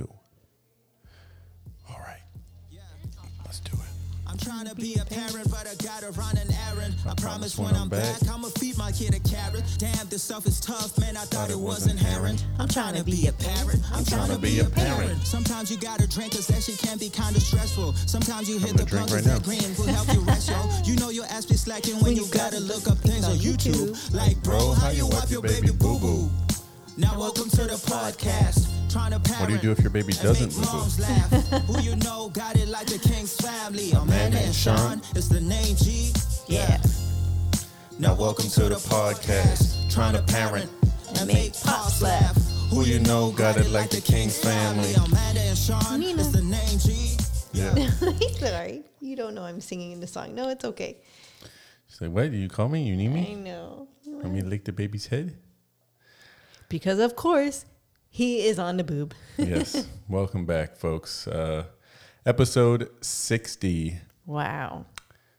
feel. All right. Let's do it. I'm trying to be a parent, but I gotta run an errand. I promise when I'm back, I'ma feed my kid a carrot. Damn, this stuff is tough, man. I thought it was inherent. I'm trying to be a parent. I'm trying to be a parent. Sometimes you gotta drink, cause that shit can be kinda stressful. Sometimes you hit gonna the drink blunt, right 'cause now. that green will help you rest, yo. You know your ass be slacking when you gotta look up things on YouTube. Like, bro, how you wipe your baby boo boo? Now, welcome to the podcast. Trying to parent. What do you do if your baby doesn't make boo-boo? moms laugh. Who you know got it like the King's family. Amanda and Sean is the name G. Yeah. Now welcome to the podcast. Trying to parent and make pops laugh. Who you know got it like the King's family. Amanda and Sean is the name G. Yeah. He's all right. You don't know I'm singing in the song. No, it's okay. She's like, wait, do you call me? You need me? I know. Let me lick the baby's head? Because of course, he is on the boob. Yes. Welcome back, folks. Uh, episode 60. Wow.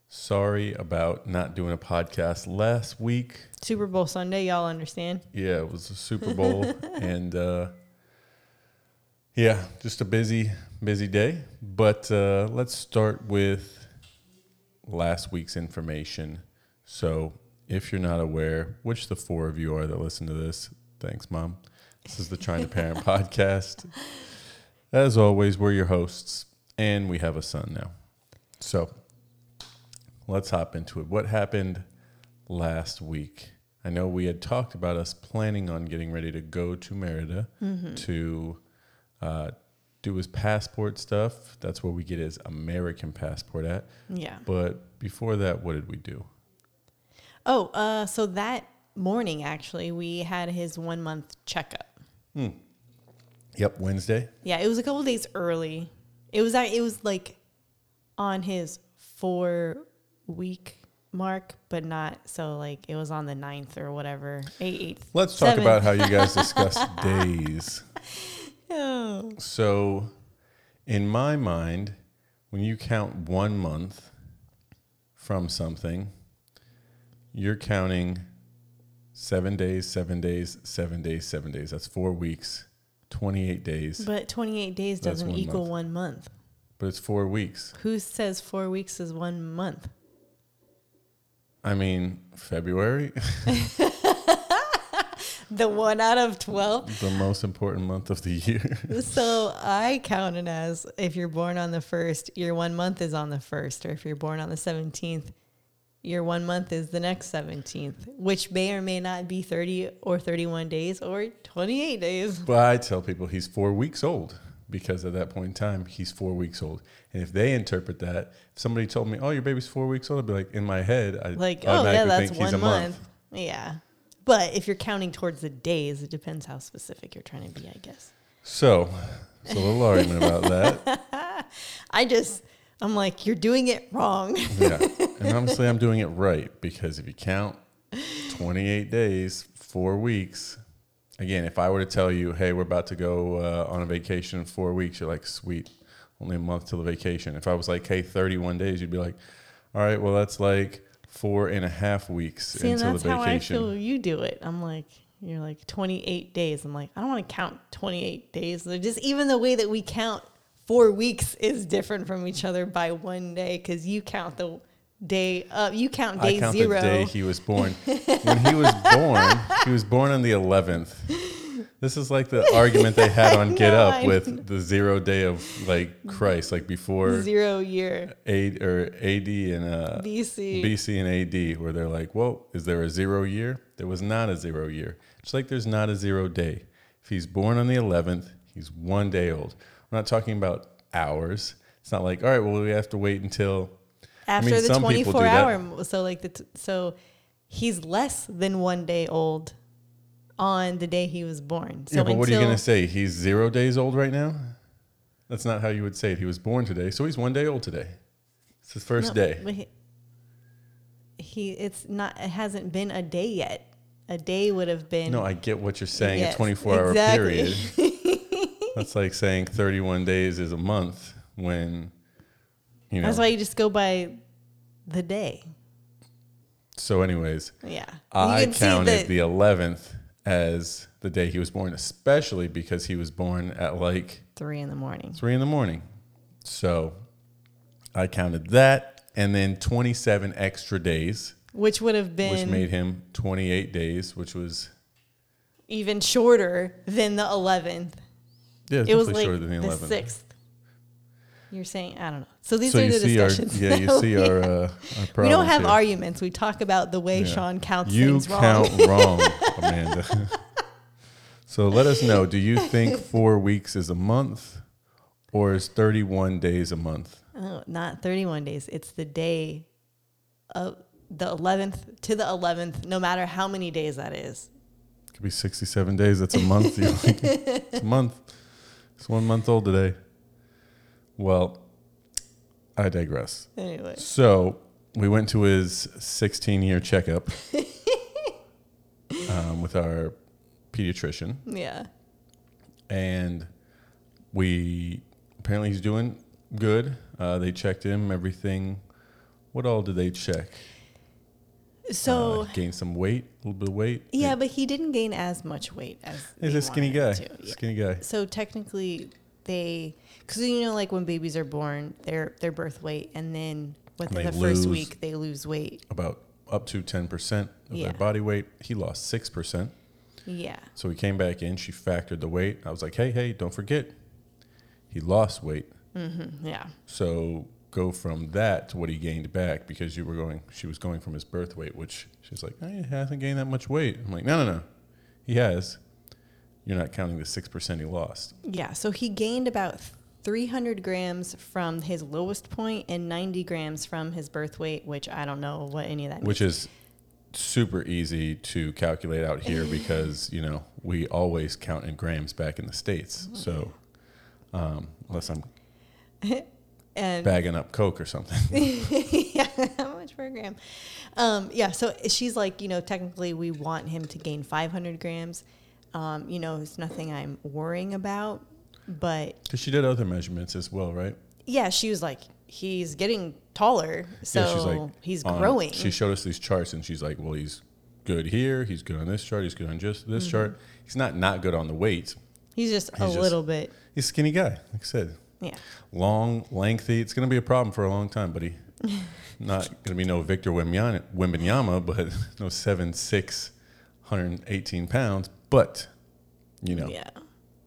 Sorry about not doing a podcast last week. Super Bowl Sunday, y'all understand? Yeah, it was a Super Bowl and uh yeah, just a busy, busy day. But uh let's start with last week's information. So if you're not aware, which the four of you are that listen to this, thanks, Mom. This is the Trying to Parent podcast. As always, we're your hosts, and we have a son now. So let's hop into it. What happened last week? I know we had talked about us planning on getting ready to go to Merida to uh, do his passport stuff. That's where we get his American passport at. Yeah. But before that, what did we do? Oh, uh, so that morning, actually, we had his one month checkup. Hmm. Yep, Wednesday. Yeah, it was a couple days early. It was it was like on his four week mark, but not so like it was on the ninth or whatever. Eight, eighth. Let's talk seventh. about how you guys discuss days. Oh. So, in my mind, when you count one month from something, you're counting seven days, seven days, seven days, seven days. That's four weeks, 28 days, But 28 days That's doesn't one equal month. one month. but it's four weeks. Who says four weeks is one month? I mean, February, The one out of 12. the most important month of the year. So I count it as if you're born on the first, your one month is on the first, or if you're born on the 17th, your one month is the next 17th, which may or may not be 30 or 31 days or 28 days. But I tell people he's four weeks old because at that point in time, he's four weeks old. And if they interpret that, if somebody told me, oh, your baby's four weeks old, I'd be like, in my head, I Like, oh, yeah, that's think he's one a month. month. Yeah. But if you're counting towards the days, it depends how specific you're trying to be, I guess. So, it's a little argument about that. I just, I'm like, you're doing it wrong. Yeah. And honestly, I'm doing it right because if you count 28 days, four weeks, again, if I were to tell you, hey, we're about to go uh, on a vacation in four weeks, you're like, sweet, only a month till the vacation. If I was like, hey, 31 days, you'd be like, all right, well, that's like four and a half weeks See, and until that's the how I feel you do it. I'm like, you're like 28 days. I'm like, I don't want to count 28 days. They're Just even the way that we count four weeks is different from each other by one day because you count the day up. You count day I count zero. the day he was born. when he was born, he was born on the 11th. This is like the argument they had on Get know, Up with the zero day of like Christ, like before zero year A or AD and uh, BC. BC and AD, where they're like, "Well, is there a zero year?" There was not a zero year. Just like there's not a zero day. If he's born on the 11th, he's one day old. We're not talking about hours. It's not like, all right, well, we have to wait until. After mean, the some people do 24 that. hour. mo- So like the t- so he's less than one day old on the day he was born. So yeah, but what are you going to say? He's zero days old right now? That's not how you would say it. He was born today, so he's one day old today. It's his first No, day. He, he, it's not. It hasn't been a day yet. A day would have been. No, I get what you're saying. Yes, a 24 hour period. That's like saying 31 days is a month when, you know. That's why you just go by the day. so, anyways, Yeah, I you can see counted that- the 11th as the day he was born, especially because he was born at like Three in the morning. three in the morning. So I counted that and then 27 extra days, Which would have been which made him 28 days, which was, even shorter than the 11th. Yeah, It was like shorter than the the 11th. 6th. You're saying, I don't know. So these so are the see our, discussions. yeah, you see our, uh, our we don't have here. arguments. We talk about the way Yeah. Sean counts You things wrong. You count wrong, Amanda. so let us know. Do you think four weeks is a month, or is thirty-one days a month? Oh, not 31 days. It's the day of the 11th to the 11th, no matter how many days that is. Could be sixty-seven days. That's a month. It's a month. It's one month old today. Well, I digress. Anyway, So we went to his 16 year checkup um, with our pediatrician, yeah. and we apparently he's doing good. Uh, they checked him, everything. What all did they check? So, uh, gained some weight, a little bit of weight. yeah, but he didn't gain as much weight as he's a skinny guy. wanted him to. Yeah. Skinny guy. So technically, they because you know, like when babies are born, their their birth weight, and then within They the first week they lose weight. About up to 10% of Yeah. their body weight. He lost 6%. Yeah. So he came back in. She factored the weight. I was like, hey, hey, don't forget, he lost weight. Mm-hmm. Yeah. So go from that to what he gained back because you were going, she was going from his birth weight, which she's like, oh, he hasn't gained that much weight. I'm like, no, no, no, he has. You're not counting the 6% he lost. Yeah. So he gained about 300 grams from his lowest point and 90 grams from his birth weight, which I don't know what any of that which means. is super easy to calculate out here because you know we always count in grams back in the states so um, unless i'm and bagging up coke or something yeah, how much per gram? Um, yeah, so she's like, you know, technically we want him to gain 500 grams. Um, you know, it's nothing I'm worrying about, but because she did other measurements as well right yeah, she was like, he's getting taller, so he's on- growing. she showed us these charts and she's like well he's good here he's good on this chart he's good on just this Mm-hmm. chart he's not not good on the weight he's just a just- little bit, he's a skinny guy like i said yeah. long lengthy it's going to be a problem for a long time buddy not going to be no victor Wembanyama, but no 7'6 118 pounds but you know Yeah.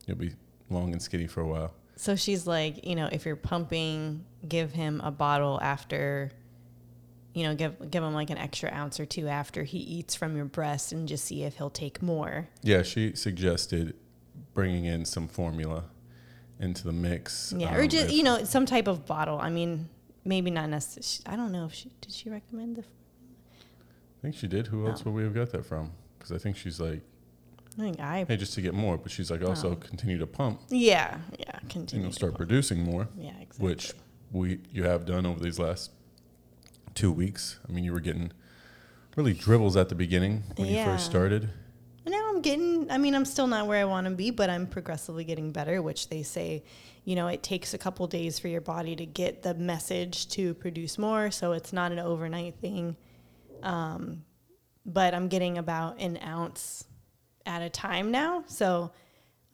you'll be long and skinny for a while So she's like, you know, if you're pumping, give him a bottle after, you know, give give him like an extra ounce or two after he eats from your breast, and just see if he'll take more. yeah she suggested bringing in some formula into the mix Yeah, um, or just you know some type of bottle. I mean, maybe not necessarily. I don't know if she did. She recommend the. i think she did who else would we have got that from because i think she's like I think I. hey just to get more but she's like also Oh. continue to pump Yeah, yeah. you Continue. know to start pump. producing more Yeah, exactly. which we you have done over these last two weeks. I mean, you were getting really dribbles at the beginning when you first started. Now I'm getting. I mean, I'm still not where I want to be, but I'm progressively getting better. Which they say, you know, it takes a couple days for your body to get the message to produce more. So it's not an overnight thing. Um, but I'm getting about an ounce at a time now. So,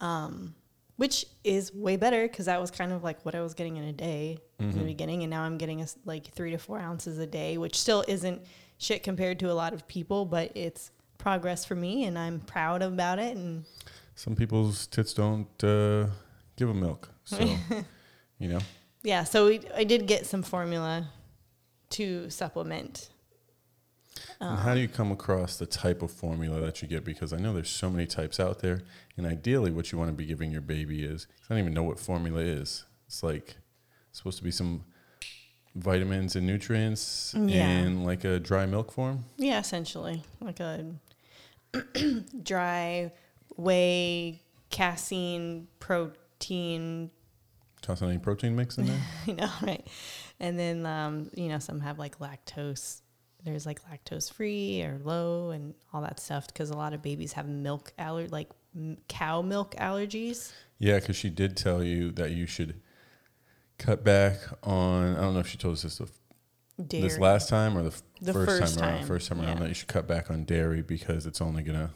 um, which is way better because that was kind of like what I was getting in a day in the beginning, and now I'm getting us like three to four ounces a day, which still isn't shit compared to a lot of people, but it's progress for me, and I'm proud about it. And Some people's tits don't uh, give them milk, so you know. yeah, so we, I did get some formula to supplement. And how do you come across the type of formula that you get? Because I know there's so many types out there, and ideally, what you want to be giving your baby is I don't even know what formula is. It's like it's supposed to be some vitamins and nutrients Yeah. in like a dry milk form. Yeah, essentially like a dry whey, casein, protein. Toss any protein mix in there. You know, right? And then um, you know some have like lactose. There's like lactose free or low and all that stuff because a lot of babies have milk aller like m- cow milk allergies. Yeah, because she did tell you that you should cut back on. I don't know if she told us this Dairy. this last time or the, f- The first, first time around. First time around that you should cut back on dairy because it's only gonna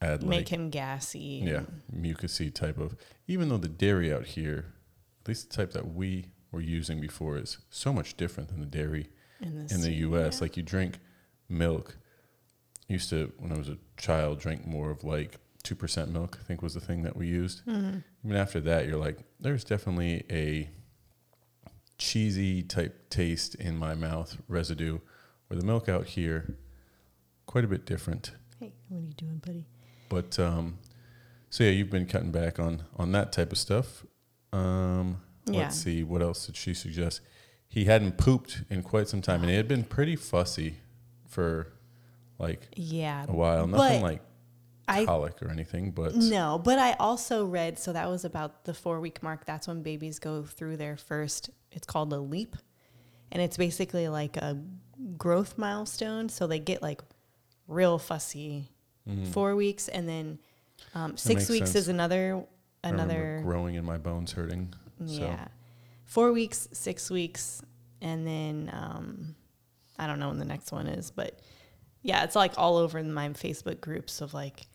add like Make him gassy. yeah mucusy type of. Even though the dairy out here, at least the type that we were using before, is so much different than the dairy In the, in the U.S. yeah. Like you drink milk. I used to when I was a child drink more of like two percent milk. I think was the thing that we used. Mhm. Even after that, you're like, there's definitely a cheesy type taste in my mouth residue. Where the milk out here, quite a bit different. Hey, what are you doing, buddy? But um, so yeah, you've been cutting back on on that type of stuff. Um, Yeah. Let's see, what else did she suggest? He hadn't pooped in quite some time, and it had been pretty fussy for like Yeah. a while. Nothing like I colic or anything, but No, but I also read so that was about the four week mark. That's when babies go through their first. It's called a leap, and it's basically like a growth milestone. So they get like real fussy. Four weeks, and then um, six weeks sense. is another another growing in my bones hurting. So yeah, four weeks, six weeks, and then um, I don't know when the next one is, but yeah, it's like all over in my Facebook groups of like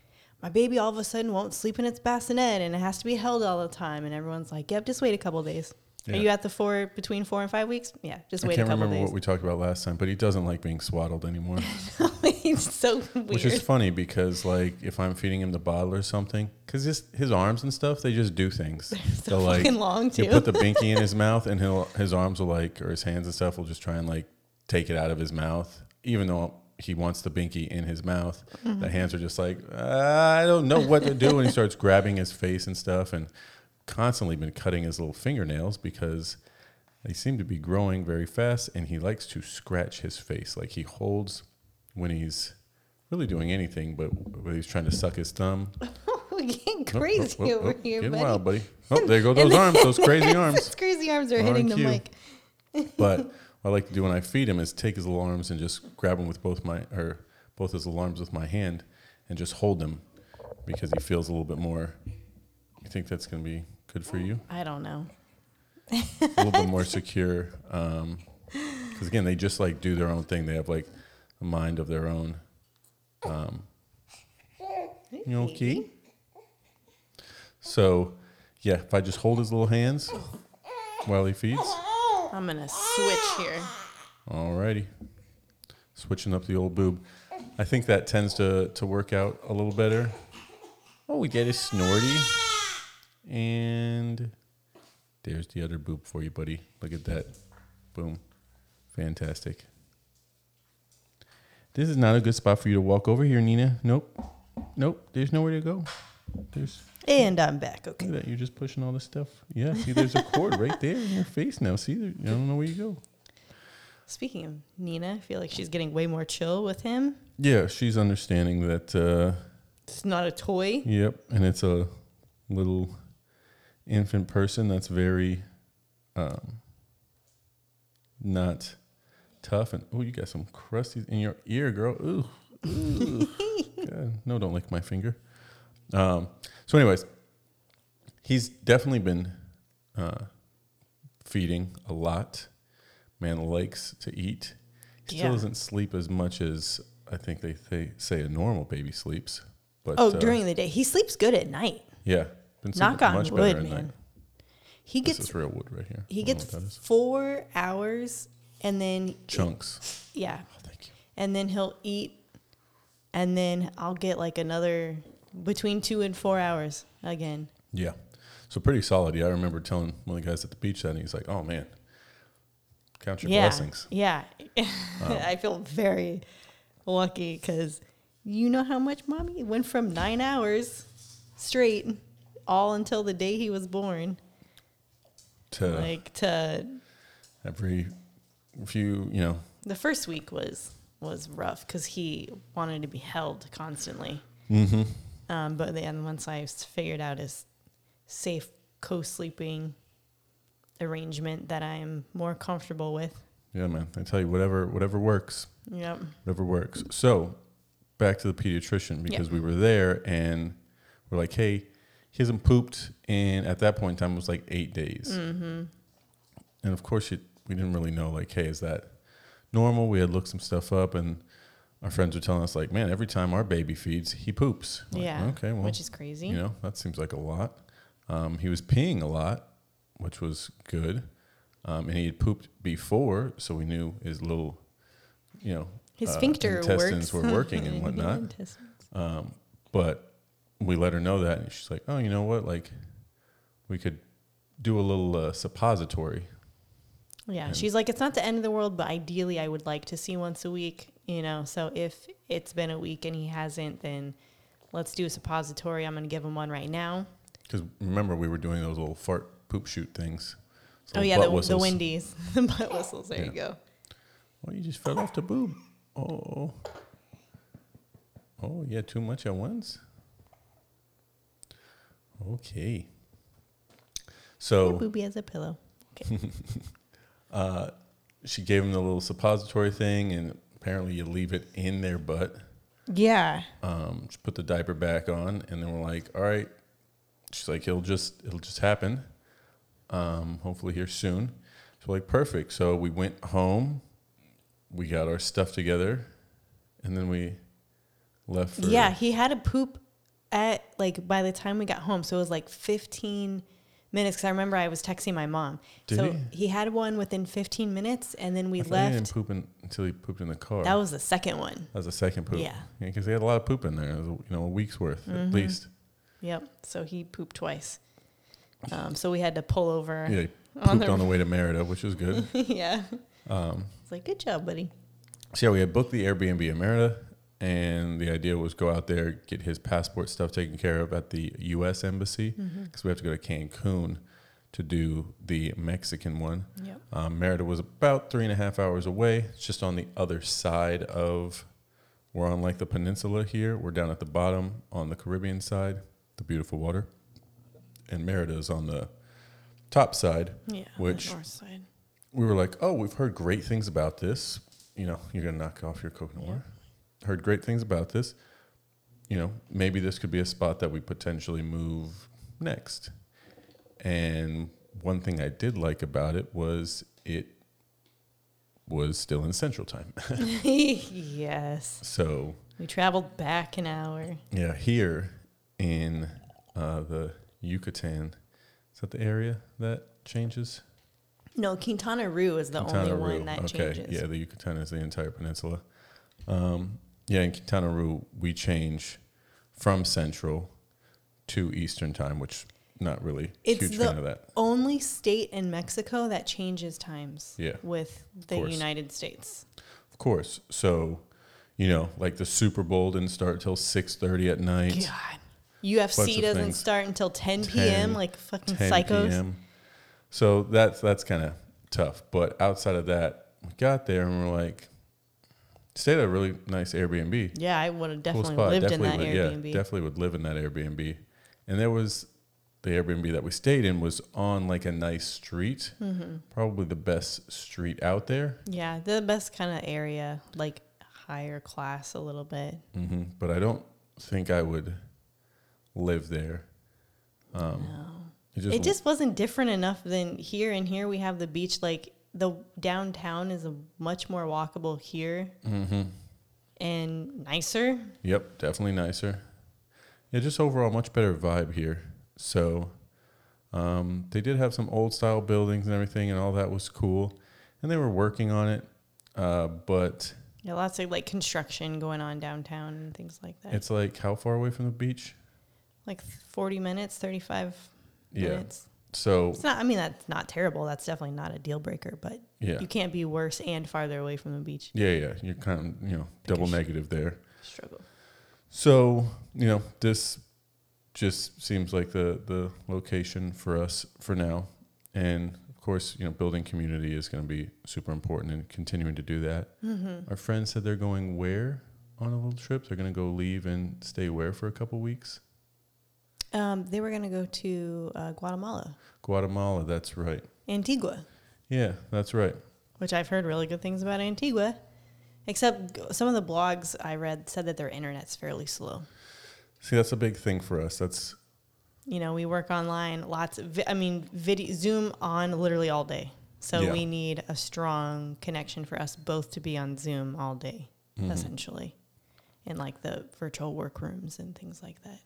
my baby all of a sudden won't sleep in its bassinet and it has to be held all the time, and everyone's like, "Yep, just wait a couple days." Yeah. Are you at the four between four and five weeks? Yeah, just wait. I can't remember days. what we talked about last time, but he doesn't like being swaddled anymore. it's so weird. Which is funny because, like, if I'm feeding him the bottle or something, because his his arms and stuff, they just do things. so They'll, like long too. you put the binky in his mouth, and he'll his arms will like, or his hands and stuff will just try and like take it out of his mouth, even though he wants the binky in his mouth. Mm-hmm. The hands are just like, I don't know what to do, and he starts grabbing his face and stuff, and constantly been cutting his little fingernails because they seem to be growing very fast, and he likes to scratch his face, like he holds when he's really doing anything, but when he's trying to suck his thumb. We're getting Oh, crazy oh, oh, over oh, here, getting buddy. wild, buddy. Oh, there go those arms, those crazy arms. Those crazy arms are hitting the mic. But what I like to do when I feed him is take his little arms and just grab him with both my or both his little arms with my hand and just hold him because he feels a little bit more. You think that's going to be good for you? I don't know. A little bit more secure. Because again, they just like do their own thing. They have like a mind of their own. Um, you okay? So, yeah, if I just hold his little hands while he feeds. I'm gonna switch here. Alrighty. Switching up the old boob. I think that tends to, to work out a little better. Oh, we get a snorty. And there's the other boob for you, buddy. Look at that. Boom. Fantastic. This is not a good spot for you to walk over here, Nina. Nope. Nope. There's nowhere to go. There's And I'm back. Okay. look at that. You're just pushing all this stuff. Yeah, see, there's a cord right there in your face now. See, there, I don't know where you go. Speaking of Nina, I feel like she's getting way more chill with him. Yeah, she's understanding that. Uh, It's not a toy. yep, and it's a little infant person that's very um, not tough. And oh, you got some crusties in your ear, girl. Ooh, ooh. No, don't lick my finger. Um, so, anyways, he's definitely been uh, feeding a lot. Man likes to eat. He still doesn't sleep as much as I think they, they say a normal baby sleeps. But Oh, uh, during the day. He sleeps good at night. yeah, been Knock on much wood, better at man. night. He This gets is real wood right here. he gets know what that is. four hours and then chunks. yeah. Oh, thank you. And then he'll eat and then I'll get like another between two and four hours again. Yeah, so pretty solid. Yeah, I remember telling one of the guys at the beach that, and he's like, "Oh man, count your yeah. blessings." Yeah. I feel very lucky because you know how much mommy went from nine hours straight all until the day he was born. To Like to every few, you know, the first week was was rough because he wanted to be held constantly. mm-hmm. Um, but then once I figured out his safe co-sleeping arrangement that I'm more comfortable with. yeah, man. I tell you, whatever, whatever works, Yep. whatever works. So back to the pediatrician because we were there and we're like, "Hey, he hasn't pooped," and at that point in time, it was like eight days. Mm-hmm. And of course, we didn't really know, like, hey, is that normal? We had looked some stuff up, and our friends were telling us like, man, every time our baby feeds, he poops. Like, yeah. Okay. Well, which is crazy. you know, that seems like a lot. Um, he was peeing a lot, which was good. Um, and he had pooped before, so we knew his little, you know, His uh, sphincter intestines works. were working and whatnot. Um, but we let her know that, and she's like, "Oh, you know what? Like, we could do a little uh, suppository." Yeah, And- she's like, it's not the end of the world, but ideally, I would like to see once a week. You know, so if it's been a week and he hasn't, then let's do a suppository. I'm gonna give him one right now. Because remember, we were doing those little fart poop shoot things. Oh yeah, the, the whistles. Windi's, the butt whistles. There you go. Oh, you just fell off the boob. Oh. Oh, yeah, too much at once. Okay. Your So booby has a pillow. Okay. uh, she gave him the little suppository thing, and apparently you leave it in their butt. yeah. Um, just put the diaper back on, and then we're like, all right. She's like, it'll just it'll just happen. Um, hopefully here soon. So like, perfect. So we went home, we got our stuff together, and then we left. For, Yeah, he had a poop at like by the time we got home, so it was like 15 minutes. Because I remember I was texting my mom. Did so he? had one within 15 minutes, and then we I thought he didn't left. poop in, until he pooped in the car. That was the second one. That was the second poop. Yeah. because he had a lot of poop in there. It was, you know, a week's worth Mm-hmm. at least. Yep. So he pooped twice. Um, so we had to pull over. Yeah, he On pooped the- on the way to Merida, which was good. yeah. Um, It's like, good job, buddy. So yeah, we had booked the Airbnb in Merida, and the idea was go out there, get his passport stuff taken care of at the U.S. embassy because Mm-hmm. we have to go to Cancun to do the Mexican one. Yep. Um, Merida was about three and a half hours away. It's just on the other side of. We're on like the peninsula here. We're down at the bottom on the Caribbean side, the beautiful water, and Merida is on the top side Yeah. Which- north side. we were like, oh, we've heard great things about this. You know, you're gonna knock off your coconut Yeah. water. Heard great things about this. You know, maybe this could be a spot that we potentially move next. And one thing I did like about it was it was still in Central Time. yes. so We traveled back an hour. yeah, here in uh, the Yucatan, is that the area that changes? No, Quintana Roo is the only Quintana one Roo. that okay. changes. Yeah, the Yucatan is the entire peninsula. Um, yeah, in Quintana Roo, we change from Central to Eastern time, which not really It's huge the fan of that. Only state in Mexico that changes times Yeah, with the course. United States. Of course. So, you know, like the Super Bowl didn't start till six thirty at night. God. UFC doesn't things. start until 10 10, p.m. like fucking 10 psychos. p.m. So that's that's kind of tough. But outside of that, we got there and we're like, stayed at a really nice Airbnb. Yeah, I would have definitely spot. lived definitely in that would, Airbnb. Yeah, definitely would live in that Airbnb. And there was the Airbnb that we stayed in was on like a nice street, Mm-hmm. probably the best street out there. yeah, the best kind of area, like higher class a little bit. hmm But I don't think I would live there. Um, no. it just, it just wasn't different enough than here. And here we have the beach. Like the downtown is a much more walkable here Mhm. and nicer. Yep, definitely nicer. Yeah, just overall much better vibe here. So um, they did have some old style buildings and everything, and all that was cool. And they were working on it, uh, but Yeah, lots of like construction going on downtown and things like that. it's like how far away from the beach? like 40 minutes, 35 Yeah. minutes. So It's not, I mean, that's not terrible. That's definitely not a deal breaker, but yeah, you can't be worse and farther away from the beach. yeah, yeah. You're kind of you know double negative there. Struggle. So you know this just seems like the the location for us for now, and of course you know building community is going to be super important and continuing to do that. Mm-hmm. Our friends said they're going where on a little trip. They're going to go leave and stay where for a couple weeks. Um, they were going to go to uh, Guatemala, Guatemala. That's right. Antigua, Yeah, that's right. which I've heard really good things about Antigua. Except some of the blogs I read said that their internet's fairly slow. See, that's a big thing for us. That's You know, we work online, lots of, vi- I mean, video, Zoom on literally all day. So Yeah. we need a strong connection for us both to be on Zoom all day, mhm. essentially. in like the virtual workrooms and things like that.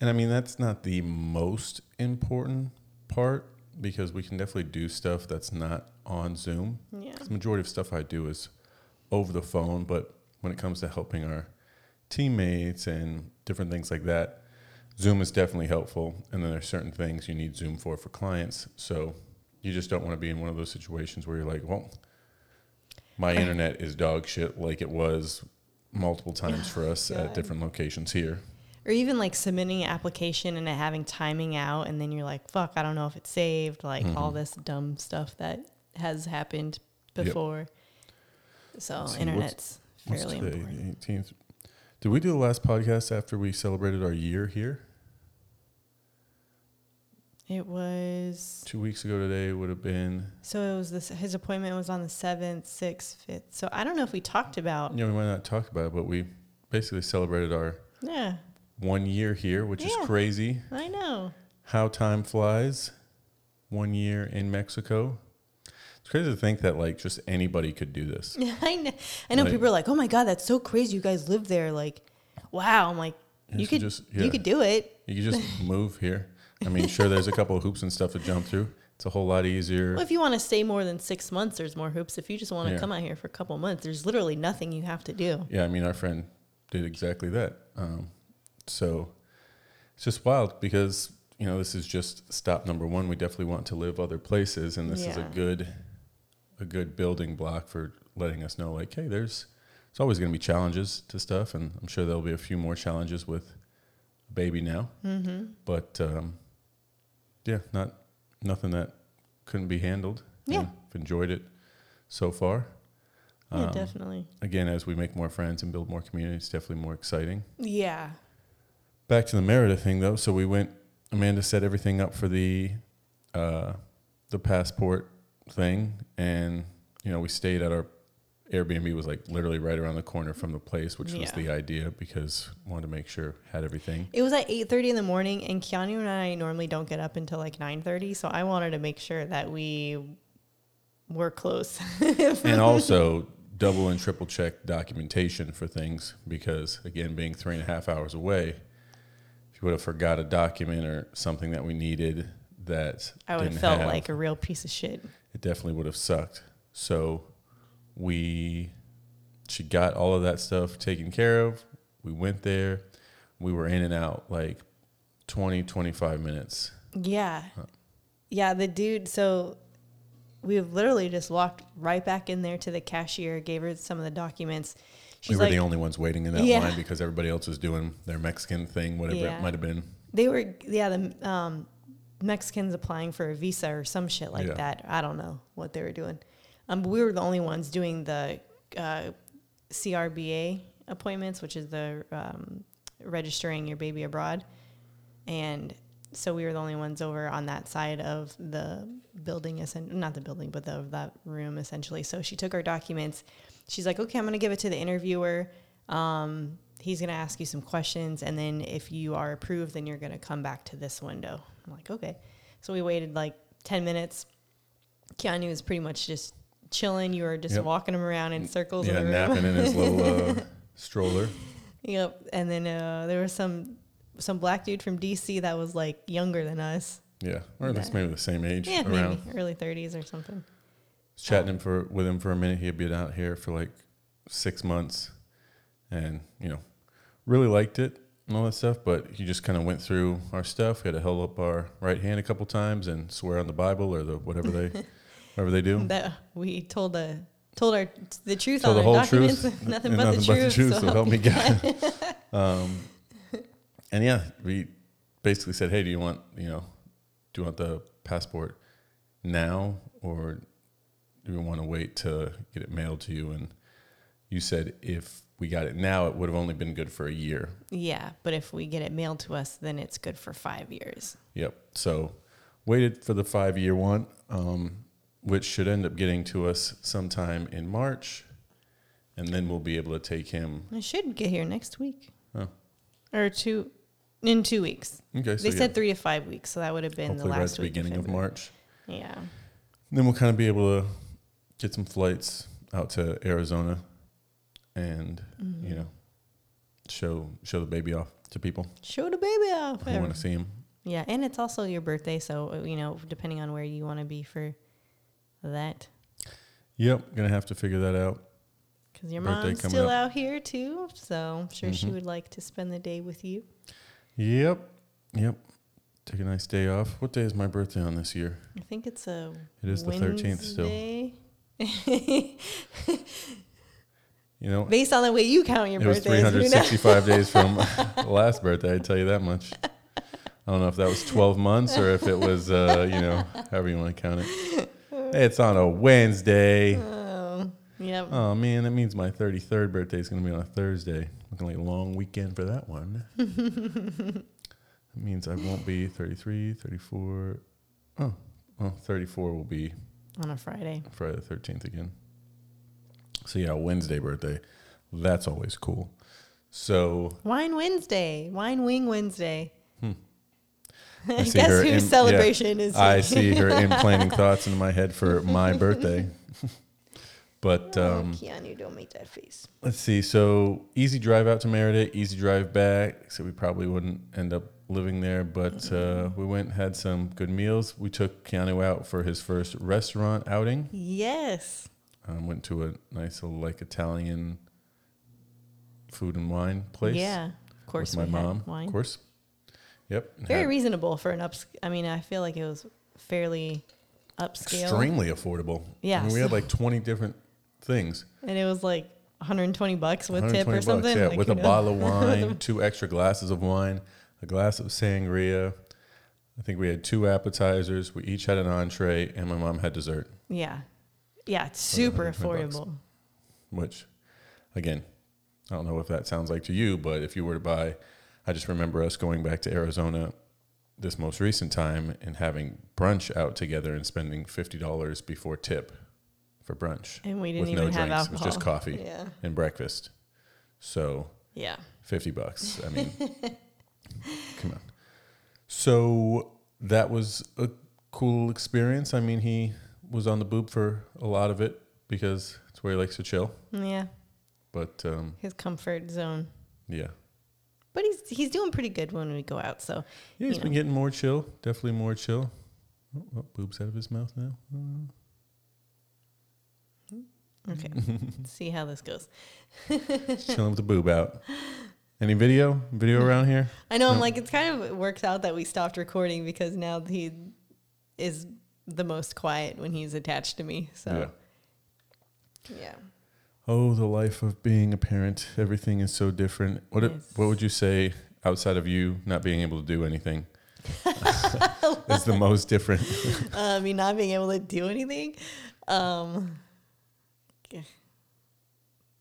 And I mean, that's not the most important part because we can definitely do stuff that's not on Zoom. Yeah. The majority of stuff I do is over the phone, but when it comes to helping our teammates and different things like that, Zoom is definitely helpful. And then there's certain things you need Zoom for for clients. So you just don't want to be in one of those situations where you're like, well, my internet is dog shit like it was multiple times for us at different locations here. Or even like submitting an application and it having timing out, and then you're like, fuck, I don't know if it's saved. Like all this dumb stuff that has happened Mm-hmm. Yep. before. So, see, internet's What's fairly today? important. The 18th. Did we do the last podcast after we celebrated our year here? It was Two weeks ago today would have been. so it was this his appointment was on the seventh, sixth, fifth. So I don't know if we talked about know, we might not talk about it, but we basically celebrated our yeah, one year here, which is crazy. I know. How time flies. One year in Mexico. It's crazy to think that like just anybody could do this. I know. I know Like- people are like, "Oh my god, that's so crazy! You guys live there." Like, wow. I'm like, You you could, just- yeah. you could do it. You could just move here. I mean, sure, there's a couple of hoops and stuff to jump through. It's a whole lot easier. Well, if you want to stay more than six months, there's more hoops. If you just want to Yeah. come out here for a couple months, there's literally nothing you have to do. Yeah, I mean, our friend did exactly that. Um, so it's just wild because you know this is just stop number one. We definitely want to live other places, and this is a good, a good building block for letting us know, like, hey, there's it's always going to be challenges to stuff, and I'm sure there'll be a few more challenges with a baby now. Mm-hmm. But um, yeah, not nothing that couldn't be handled. Yeah. And I've enjoyed it so far. Yeah, Um, definitely. again, as we make more friends and build more community, it's definitely more exciting. Yeah. Back to the Merida thing, though. So we went. Amanda set everything up for the uh, the passport thing, and you know we stayed at our Airbnb was like literally right around the corner from the place, which was the idea because we wanted to make sure had everything. It was at eight thirty in the morning, and Keanu and I normally don't get up until like nine thirty. So I wanted to make sure that we were close. and also double and triple check documentation for things because again being three and a half hours away you would have forgot a document or something that we needed that I would have felt have, like a real piece of shit. it definitely would have sucked so we she got all of that stuff taken care of we went there we were in and out like 20 25 minutes Yeah. Yeah, the dude, so we literally just walked right back in there to the cashier, gave her some of the documents. She's we were like, the only ones waiting in that Yeah. line because everybody else was doing their mexican thing whatever Yeah. it might have been they were, yeah, the um, Mexicans applying for a visa or some shit like Yeah. that. I don't know what they were doing. Um, but we were the only ones doing the uh, CRBA appointments, which is the um, registering your baby abroad. And so we were the only ones over on that side of the building, not the building, but the, that room essentially. So she took our documents. She's like, okay, I'm going to give it to the interviewer. Um, he's going to ask you some questions. And then if you are approved, then you're going to come back to this window. I'm like, okay. So we waited like 10 minutes. Keanu was pretty much just chilling. You were just Yep. walking him around in circles yeah in napping in his little uh, stroller Yep. And then uh, there was some some black dude from DC that was like younger than us. Yeah, or at least maybe the same age. Yeah, around. maybe early thirties or something. Chatting him for with him for a minute. He had been out here for like six months, and you know, really liked it and all that stuff. But he just kind of went through our stuff. He had to hold up our right hand a couple times and swear on the Bible or the whatever they whatever they do. That we told the told our the truth Tell on the our whole documents. truth, nothing, and but, the truth, So, help me God. um, and yeah, we basically said, "Hey, do you want you know, do you want the passport now, or we want to wait to get it mailed to you?" And you said if we got it now, it would have only been good for a year. Yeah, but if we get it mailed to us, then it's good for five years. Yep. So waited for the five year one, um, which should end up getting to us sometime in March, and then we'll be able to take him. I should get here next week Oh, or two in two weeks. okay. So they yeah, said three to five weeks, so that would have been hopefully the right at last the week beginning of. March. Yeah, Then we'll kind of be able to get some flights out to Arizona, and Mm-hmm. you know, show show the baby off to people Show the baby off. who want to see him. Yeah, and it's also your birthday, so uh, you know, depending on where you want to be for that, Yep, gonna have to figure that out. because your Birthday mom's still up. out here too. So I'm sure she Mhm. would like to spend the day with you. Yep, yep. Take a nice day off. What day is my birthday on this year? I think it's a. It is the 13th still. You know, Based on the way you count your it was birthdays, who knows? 365 days from last birthday. I tell you that much. I don't know if that was 12 months or if it was, uh, you know, however you want to count it. Hey, it's on a Wednesday. Oh, yep. Oh man, that means my 33rd birthday is going to be on a Thursday. Looking like a long weekend for that one. that means I won't be 33, 34. Oh, well, 34 will be on a Friday. Friday the 13th again. So yeah, Wednesday birthday. That's always cool. So Wine Wednesday. Wine Wing Wednesday. Hmm. I guess whose in- yeah. celebration is I see her implanting thoughts into my head for my birthday. but Oh, um, Keanu, don't make that face. let's see. So easy drive out to Merida, easy drive back. So we probably wouldn't end up living there, but uh, we went had some good meals. We took Keanu out for his first restaurant outing. Yes. Um, went to a nice little like Italian food and wine place. Yeah. Of course, my mom. Wine. Of course. Yep. Very had reasonable for an ups. I mean, I feel like it was fairly upscale, extremely affordable. I mean, we had like 20 different things. and it was like 120 bucks with tip 120 or something. Yeah, like, with a knows? bottle of wine, two extra glasses of wine, a glass of sangria. I think we had two appetizers. We each had an entree, and my mom had dessert. Yeah, yeah, it's super 120 bucks. affordable. Which, again, I don't know if that sounds like to you, but if you were to buy, I just remember us going back to Arizona this most recent time and having brunch out together and spending fifty dollars before tip for brunch And we didn't with no even have drinks. alcohol. It was just coffee Yeah, and breakfast. So yeah. 50 bucks. I mean, come on. So that was a cool experience. I mean, he was on the boob for a lot of it because it's where he likes to chill. Yeah, But um, his comfort zone. yeah. But he's he's doing pretty good when we go out. So Yeah, he's been know. getting more chill. Definitely more chill. Oh, oh, boobs out of his mouth now. okay, see how this goes. Just chilling with the boob out. Any video? Video around here? I know. I'm like, it's kind of works out that we stopped recording because now he is the most quiet when he's attached to me. So yeah. Oh, the life of being a parent. Everything is so different. What it, what would you say outside of you not being able to do anything is the most different? uh, me not being able to do anything. Um,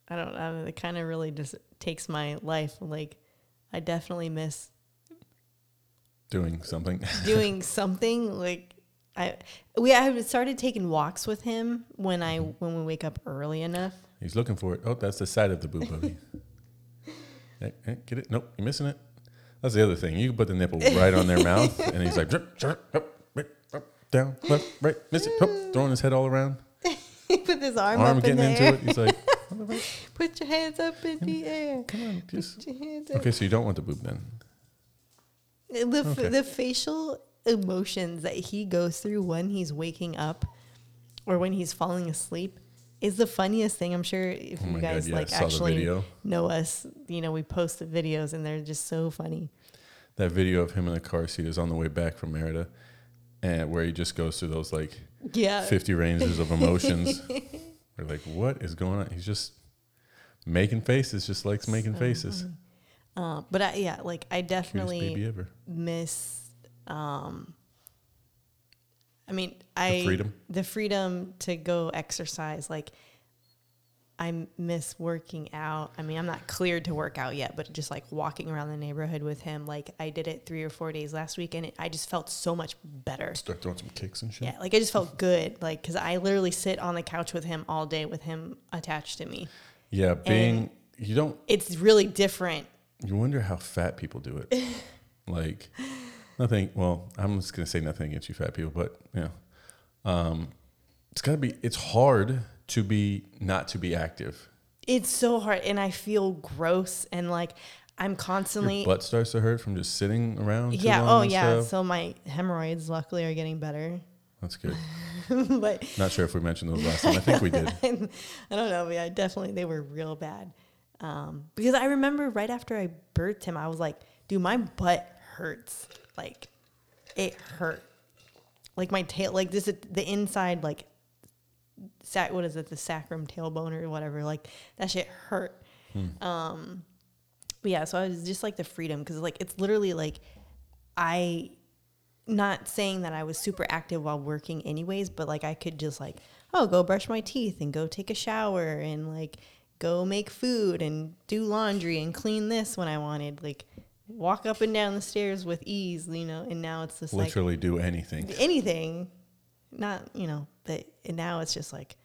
I don't know. It kind of really just takes my life. Like, I definitely miss doing something. doing something. Like, I we I started taking walks with him when I mm-hmm. when we wake up early enough. He's looking for it. Oh, that's the side of the boob. Hey, hey, get it? Nope, you're missing it. That's the other thing. You can put the nipple right on their mouth, and he's like, drip, drip, up, right, up, down, left, right, miss it, up, throwing his head all around, he put his arm, arm up in getting the into it. He's like, on the right, Put your hands up in the air. come on, just. Put your hands up. Okay, so you don't want the boob then? The, f Okay. the facial emotions that he goes through when he's waking up or when he's falling asleep is the funniest thing. I'm sure if Oh you guys God, yeah, like actually video. know us, you know, we post the videos and they're just so funny. That video of him in the car seat is on the way back from Merida, and where he just goes through those like Yeah. 50 ranges of emotions. We're like, what is going on? He's just making faces, just likes making So faces. Uh, but I, yeah, like I definitely miss um I mean I freedom? the freedom to go exercise like I miss working out. I mean, I'm not cleared to work out yet, but just like walking around the neighborhood with him, like I did it three or four days last week, and it, I just felt so much better. Start throwing some kicks and shit. Yeah, like I just felt good, like because I literally sit on the couch with him all day with him attached to me. Yeah, being you don't It's really different. you wonder how fat people do it. like nothing. Well, I'm just gonna say nothing against you fat people, but yeah, um, it's gotta be. It's hard to be not to be active. it's so hard, and I feel gross, and like I'm constantly. Your butt starts to hurt from just sitting around. yeah. Oh yeah. stuff? So my hemorrhoids luckily are getting better, That's good. but Not sure if we mentioned those last time. I think we did. I don't know, but yeah, definitely they were real bad. Um, because I remember right after I birthed him, I was like, dude, my butt hurts. Like, it hurt. Like my tail, like this, the inside, like, sac, what is it, the sacrum tailbone or whatever. Like that shit hurt. Um, but yeah, so I was just like the freedom because like it's literally like I not saying that I was super active while working anyways, but like I could just like, oh, go brush my teeth and go take a shower and like go make food and do laundry and clean this when I wanted. Like walk up and down the stairs with ease, you know, and now it's just like Literally do anything. anything. Not, you know, but and now it's just like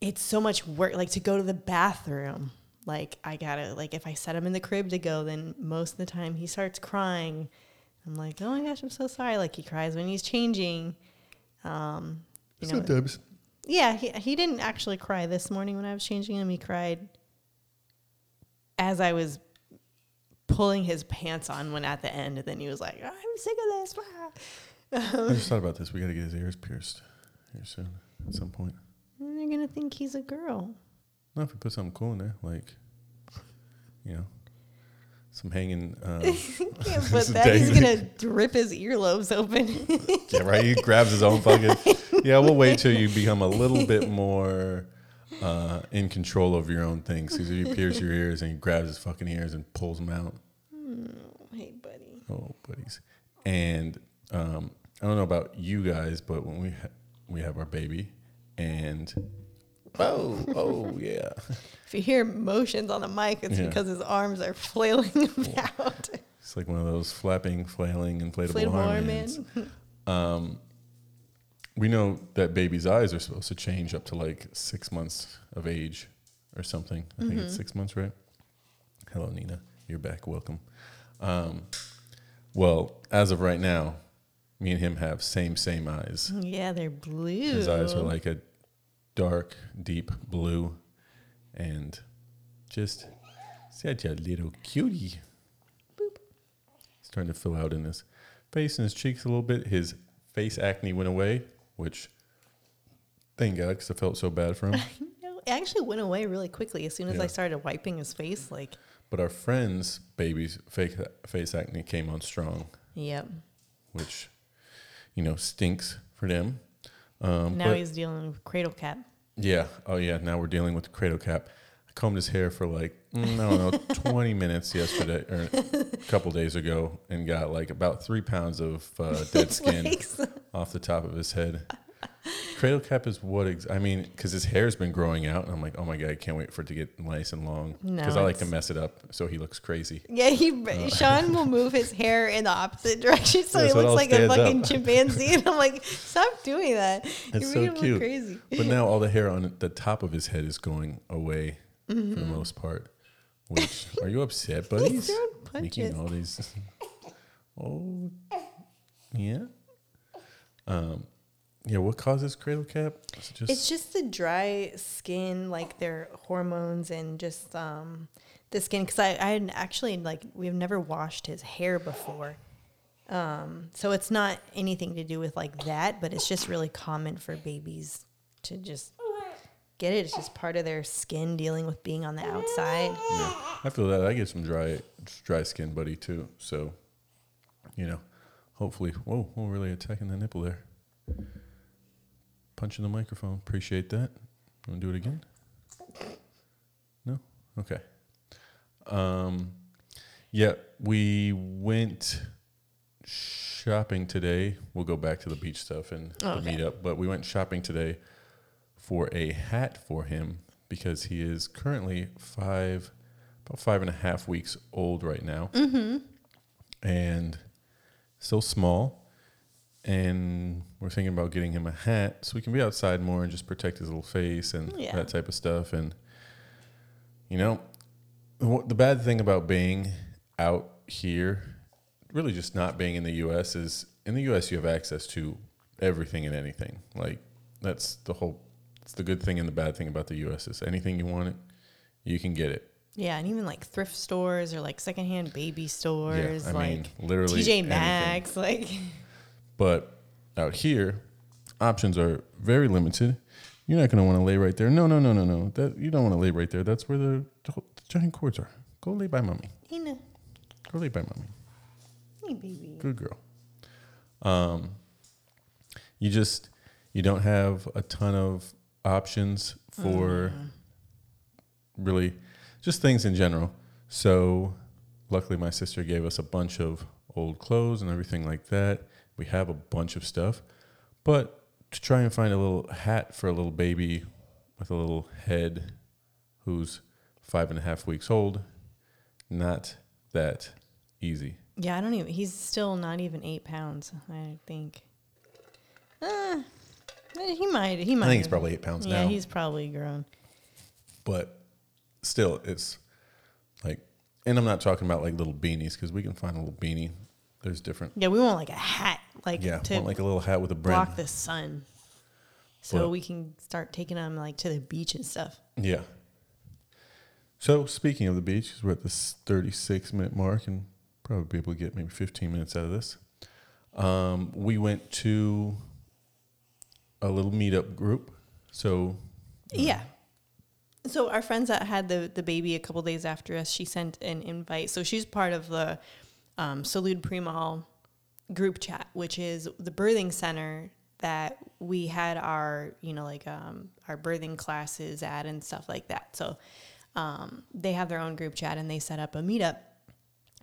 it's so much work like to go to the bathroom. Like I gotta like if I set him in the crib to go, then most of the time he starts crying. I'm like, oh my gosh, I'm so sorry. Like he cries when he's changing. Um, you know, Sometimes. yeah, he he didn't actually cry this morning when I was changing him. He cried as I was pulling his pants on when at the end, and then he was like, "I'm sick of this." I just thought about this. We got to get his ears pierced here soon at some point. And They're gonna think he's a girl. Not if we put something cool in there, like, you know, some hanging. Uh, Yeah, but that he's gonna rip his earlobes open. yeah, right. He grabs his own fucking. Yeah, we'll wait till you become a little bit more uh, in control of your own things. Because you pierce your ears and he grabs his fucking ears and pulls them out. hey, buddy. Oh, buddies. And um, I don't know about you guys, but when we we have our baby, and oh, oh yeah, If you hear motions on the mic, it's Yeah. because his arms are flailing about. it's like one of those flapping, flailing, inflatable, Inflatable arm. Um, we know that babies' eyes are supposed to change up to like six months of age or something. I think it's six months, right? Hello, Nina. You're back. Welcome. Um, well, as of right now, me and him have same same eyes. Yeah, they're blue. His eyes are like a dark, deep blue, and just such a little cutie. He's starting to fill out in his face and his cheeks a little bit. His face acne went away, which thank God, because I felt so bad for him. No, it actually went away really quickly as soon as Yeah. I started wiping his face. Like, but our friend's baby's fake face acne came on strong, yep. which you know stinks for them. Um, now but- he's dealing with cradle cap. Yeah. Oh, yeah. Now we're dealing with the cradle cap. I combed his hair for like mm, I don't know, twenty minutes yesterday or a couple days ago, and got like about three pounds of uh, dead skin off the top of his head. Cradle cap is what ex- I mean, because his hair's been growing out, and I'm like, oh my god, I can't wait for it to get nice and long. No, Because I like to it's- mess it up so he looks crazy. Yeah, he Sean will move his hair in the opposite direction, so he looks all like a stands fucking up. chimpanzee. And I'm like, stop doing that. It's You're so making him cute. look crazy. But now all the hair on the top of his head is going away for the Mm-hmm. most part. Which are you upset, buddies? throwing Making punches. all these. Oh, yeah. Um, yeah. What causes cradle cap? Is it just, It's just the dry skin, like their hormones and just um, the skin. Because I, I had actually like we've never washed his hair before, um, so it's not anything to do with like that. But it's just really common for babies to just get it. It's just part of their skin dealing with being on the outside. yeah. I feel that I get some dry, dry skin, buddy, too. So, you know, hopefully, whoa, we're really attacking the nipple there. Punching the microphone. Appreciate that. You want to do it again? No? Okay. Um, yeah, we went shopping today. We'll go back to the beach stuff and Okay. the meetup, but we went shopping today for a hat for him because he is currently five, about five and a half weeks old right now, mm-hmm. and so small. And we're thinking about getting him a hat so we can be outside more and just protect his little face and Yeah. that type of stuff. And you know, the bad thing about being out here, really just not being in the U.S., is in the U.S. you have access to everything and anything. Like that's the whole. It's the good thing and the bad thing about the U.S. is anything you want, it, you can get it. Yeah, and even like thrift stores or like secondhand baby stores, I like mean, literally TJ. Maxx, like But out here, options are very limited. You're not going to want to lay right there. No, no, no, no, no. That you don't want to lay right there. That's where the, the giant cords are. Go lay by mommy. Go lay by mommy. hey baby. Good girl. Um, you just you don't have a ton of options for really just things in general. So luckily my sister gave us a bunch of old clothes and everything like that. We have a bunch of stuff. But to try and find a little hat for a little baby with a little head who's five and a half weeks old, not that easy. Yeah, I don't even. He's still not even eight pounds. I think. Uh, he might. He might. I think he's probably eight pounds Yeah, now. he's probably grown. but still, it's like, and I'm not talking about like little beanies because we can find a little beanie. There's different. Yeah, we want like a hat, like Yeah, to want like a little hat with a brim. block the sun, so But- we can start taking them like to the beach and stuff. Yeah. So speaking of the beach, 'cause we're at this 36 minute mark and probably be able to get maybe 15 minutes out of this. Um, we went to a little meetup group. So Yeah. So our friends that had the the baby a couple days after us, she sent an invite. So she's part of the um, Salud Primal group chat, which is the birthing center that we had our you know like um, our birthing classes at and stuff like that. So um, they have their own group chat and they set up a meetup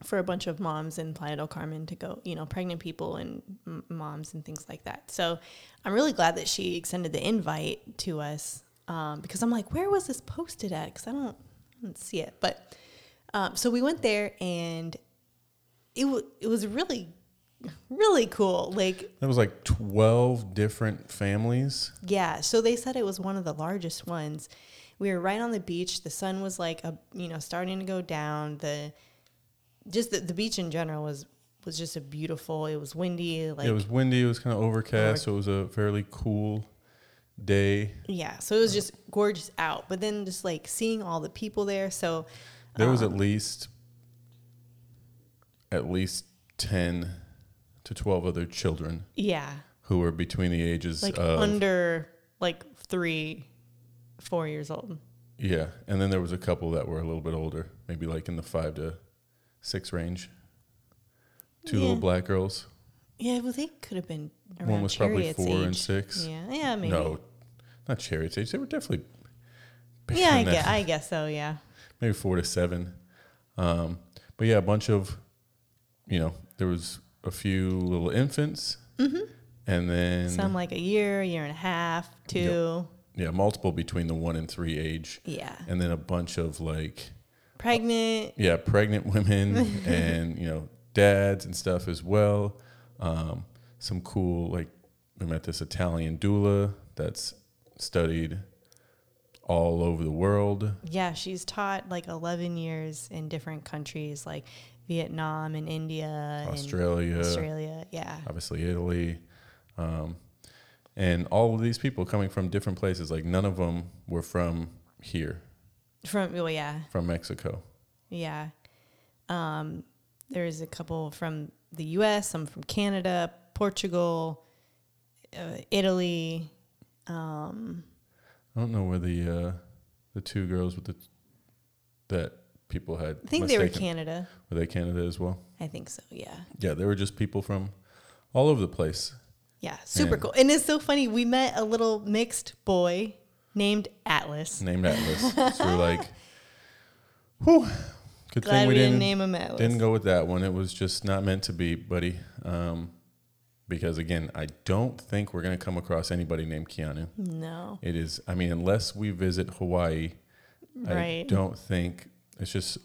for a bunch of moms in Playa del Carmen to go, you know, pregnant people and m- moms and things like that. So I'm really glad that she extended the invite to us um, because I'm like, where was this posted at? Because I don't, I don't see it. But um, so we went there and it, w- it was really, really cool. Like, there was like 12 different families. yeah. So they said it was one of the largest ones. We were right on the beach. The sun was like a you know starting to go down. The just the, the beach in general was was just a beautiful. It was windy. Like it was windy. It was kind of overcast. So it was a fairly cool day. yeah. So it was just gorgeous out. But then just like seeing all the people there. So There was Um, at least at least 10 to 12 other children yeah, who were between the ages like of under like three, four years old. yeah, and then there was a couple that were a little bit older, maybe like in the 5 to 6 range. Two little black girls. Yeah, well, they could have been around One was probably Chariot's 4 and 6. Yeah, yeah, maybe. No, not Chariot's age. They were definitely Yeah, I guess, I guess so. Yeah. maybe four to seven. Um, but yeah, a bunch of, you know, there was a few little infants, and then Some like a year, year and a half, two. yeah, multiple between the one and three age, Yeah. and then a bunch of like Pregnant. yeah, pregnant women and you know dads and stuff as well. Um, some cool like we met this Italian doula that's studied all over the world. Yeah, she's taught like 11 years in different countries like Vietnam and India Australia, and Australia. Yeah. obviously Italy, um, and all of these people coming from different places. Like none of them were from here, From, oh, yeah. from Mexico. Yeah. Um, there's a couple from the US, some from Canada, Portugal, uh, Italy. I don't know where the uh, the two girls with the that people had. I think they were Canada. Were they Canada as well? I think so. Yeah. Yeah, they were just people from all over the place. Yeah. Super Yeah. cool. And it's so funny. We met a little mixed boy named Atlas. Named Atlas. so we're like, whew. Good Glad thing we, we didn't didn't name him Atlas. didn't go with that one. It was just not meant to be, buddy. Um, because again, I don't think we're gonna come across anybody named Keanu. no. It is. I mean, unless we visit Hawaii, right. I don't think it's just.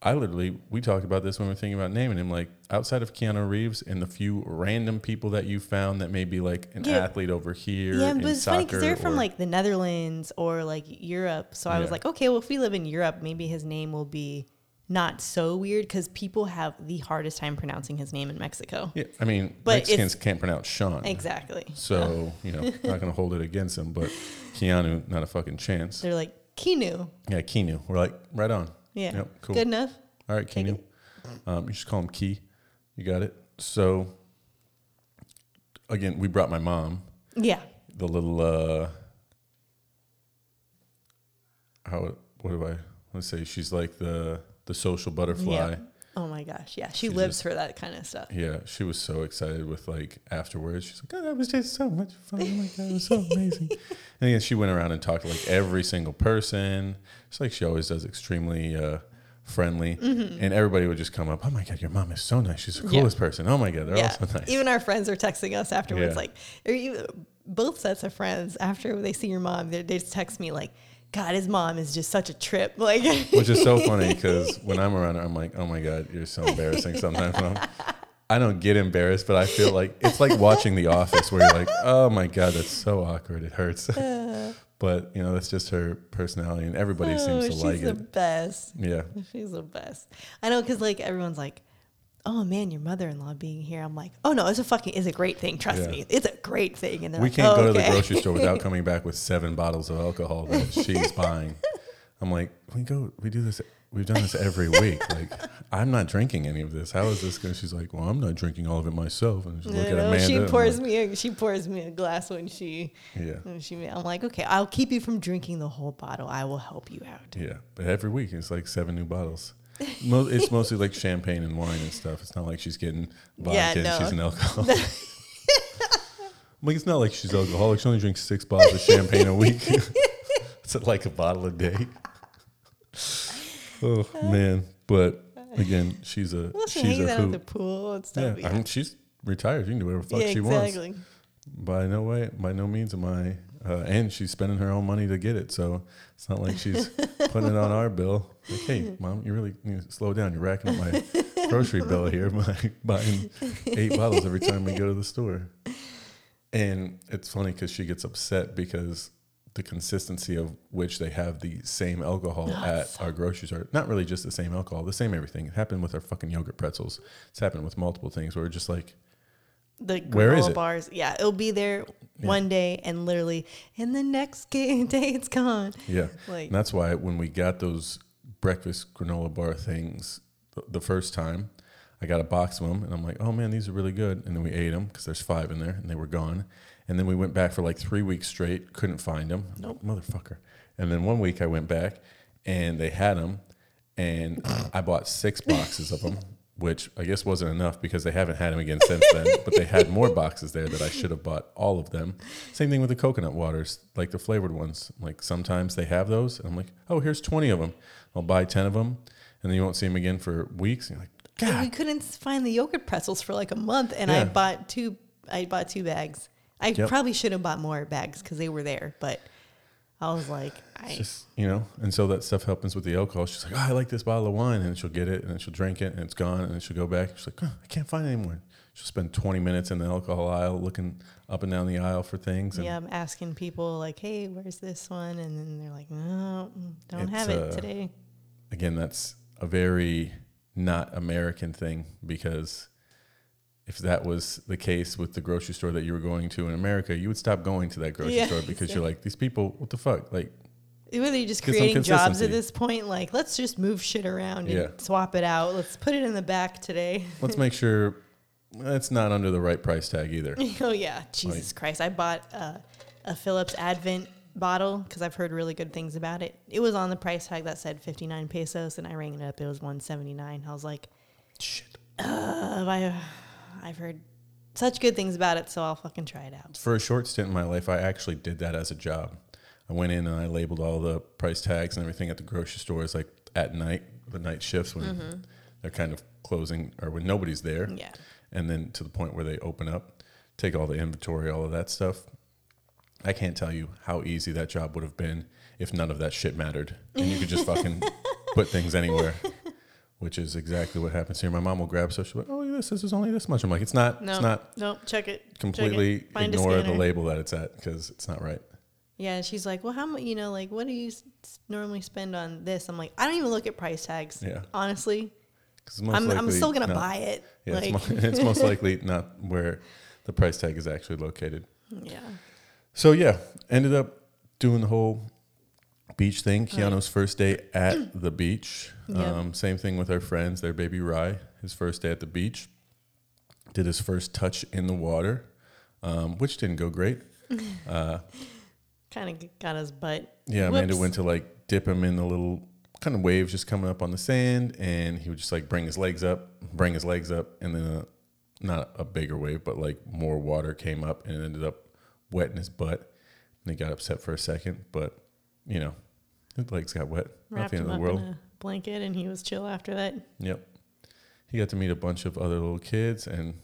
I literally we talked about this when we are thinking about naming him. Like outside of Keanu Reeves and the few random people that you found that may be like an Yeah. athlete over here. Yeah, but it's funny because they're from like the Netherlands or like Europe. So I was like, okay, well, if we live in Europe, maybe his name will be not so weird because people have the hardest time pronouncing his name in Mexico. Yeah, I mean, But Mexicans can't pronounce Sean. Exactly. So you know, not gonna hold it against him. But Keanu, not a fucking chance. They're like Kinu. Yeah, Keanu. We're like, right on. Yeah. Yep, cool. Good enough. All right, Take Keanu. Um, you just call him Key. You got it. So, again, we brought my mom Yeah. the little uh how what do I let's say she's like the the social butterfly. Yeah. Oh my gosh. Yeah. She She lives just- for that kind of stuff. Yeah, she was so excited with like afterwards. She's like, "Oh, that was just so much fun! Oh my god, it was so amazing!" and then she went around and talked to like every single person. It's like she always does, extremely uh, friendly, and everybody would just come up. Oh my god, your mom is so nice. She's the Mm-hmm. Yeah. coolest person. Oh my god, they're yeah. all so nice. Even our friends are texting us afterwards, Yeah. like, or you, both sets of friends, after they see your mom, they, they just text me, like, God, his mom is just such a trip. Like, Which is so funny because when I'm around her, I'm like, oh my God, you're so embarrassing sometimes. I'm, I don't get embarrassed, but I feel like it's like watching The Office where you're like, oh my God, that's so awkward. It hurts. but, you know, that's just her personality and everybody oh, seems to like it. she's the best. Yeah. She's the best. I know, because like everyone's like, "Oh man, your mother-in-law being here." I'm like, "Oh no, it's a fucking, it's a great thing. Trust Yeah. me, it's a great thing." And We like, can't "Oh, go to the oh, grocery store without coming back with seven bottles of alcohol that she's buying. I'm like, we go, we do this. We've done this every week. Like, I'm not drinking any of this. How is this going? She's like, well, I'm not drinking all of it myself. And she's You look at Amanda. she pours like, me, a, she pours me a glass when she, yeah. when she. I'm like, okay, I'll keep you from drinking the whole bottle. I will help you out. Yeah, but every week it's like seven new bottles. Mo- it's mostly like champagne and wine and stuff. It's not like she's getting vodka Yeah, and she's an alcoholic. I'm like, it's not like she's alcoholic. She only drinks six bottles of champagne a week. it's like a bottle a day. oh man, but again, she's a Well, she she's a at the pool and stuff. Yeah, stuff. I mean, she's retired. She can do whatever the fuck yeah, she wants by no way, by no means am I. Uh, and she's spending her own money to get it, so it's not like she's putting it on our bill. Like, hey, mom, you really need to slow down. You're racking up my grocery bill here by buying eight bottles every time we go to the store. And it's funny because she gets upset because the consistency of which they have the same alcohol at our grocery store. Not really just the same alcohol, the same everything. It happened with our fucking yogurt pretzels. It's happened with multiple things where we're just like, The Where is granola it? bars. Yeah, it'll be there one day and literally, and the next day it's gone. Yeah. Like- and that's why when we got those breakfast granola bar things the, the first time, I got a box of them and I'm like, oh man, these are really good. And then we ate them because there's five in there and they were gone. And then we went back for like three weeks straight, couldn't find them. Nope. Motherfucker. And then one week I went back and they had them and I bought six boxes of them. Which I guess wasn't enough because they haven't had them again since then. But they had more boxes there that I should have bought all of them. Same thing with the coconut waters, like the flavored ones. Like sometimes they have those, and I'm like, oh, here's 20 of them. I'll buy 10 of them, and then you won't see them again for weeks. And you're like, And we couldn't find the yogurt pretzels for like a month, and I bought two. I bought two bags. I Yep. probably should have bought more bags because they were there, but I was like, I just you know. And so that stuff happens with the alcohol. She's like, oh, I like this bottle of wine, and she'll get it, and then she'll drink it, and it's gone, and then she'll go back. She's like, oh, I can't find it anymore. She'll spend 20 minutes in the alcohol aisle looking up and down the aisle for things. And yeah, I'm asking people like, hey, where's this one? And then they're like, no, don't have it uh, today. again, that's a very not American thing because if that was the case with the grocery store that you were going to in America, you would stop going to that grocery Yeah, store because you're like, these people, what the fuck? Like, Whether you're just creating jobs at this point, like let's just move shit around and Yeah. swap it out. Let's put it in the back today. let's make sure it's not under the right price tag either. oh yeah, Jesus Christ! I bought uh, a Philips Avent bottle because I've heard really good things about it. It was on the price tag that said 59 pesos, and I rang it up. It was 179. I was like, Shit. uh, I, I've heard such good things about it, so I'll fucking try it out. For a short stint in my life, I actually did that as a job. I went in and I labeled all the price tags and everything at the grocery stores, like at night, the night shifts when mm-hmm. they're kind of closing or when nobody's there. Yeah. and then to the point where they open up, take all the inventory, all of that stuff. I can't tell you how easy that job would have been if none of that shit mattered, and you could just fucking put things anywhere. Which is exactly what happens here. My mom will grab stuff. She's like, "Oh, this, this is only this much." I'm like, "It's not. No, It's not." no, check it. check it. Completely ignore the label that it's at because it's not right. Yeah, she's like, "Well, how much? You know, like, what do you s- normally spend on this?" I'm like, "I don't even look at price tags. Yeah. honestly, I'm, I'm still gonna not- buy it. Yeah, like, it's, mo- it's most likely not where the price tag is actually located. yeah, So yeah, ended up doing the whole beach thing. Keanu's first day at the beach. Yep. Um, same thing with our friends. Their baby Rye, his first day at the beach, did his first touch in the water, um, which didn't go great. Uh, Kind of got his butt. yeah, Amanda went to like dip him in the little kind of waves just coming up on the sand, and he would just like bring his legs up, bring his legs up, and then a, not a bigger wave, but like more water came up and ended up wetting his butt. And he got upset for a second, but you know, his legs got wet. Not Wrapped the end him of up the world. in a blanket, and he was chill after that. Yep. He got to meet a bunch of other little kids, and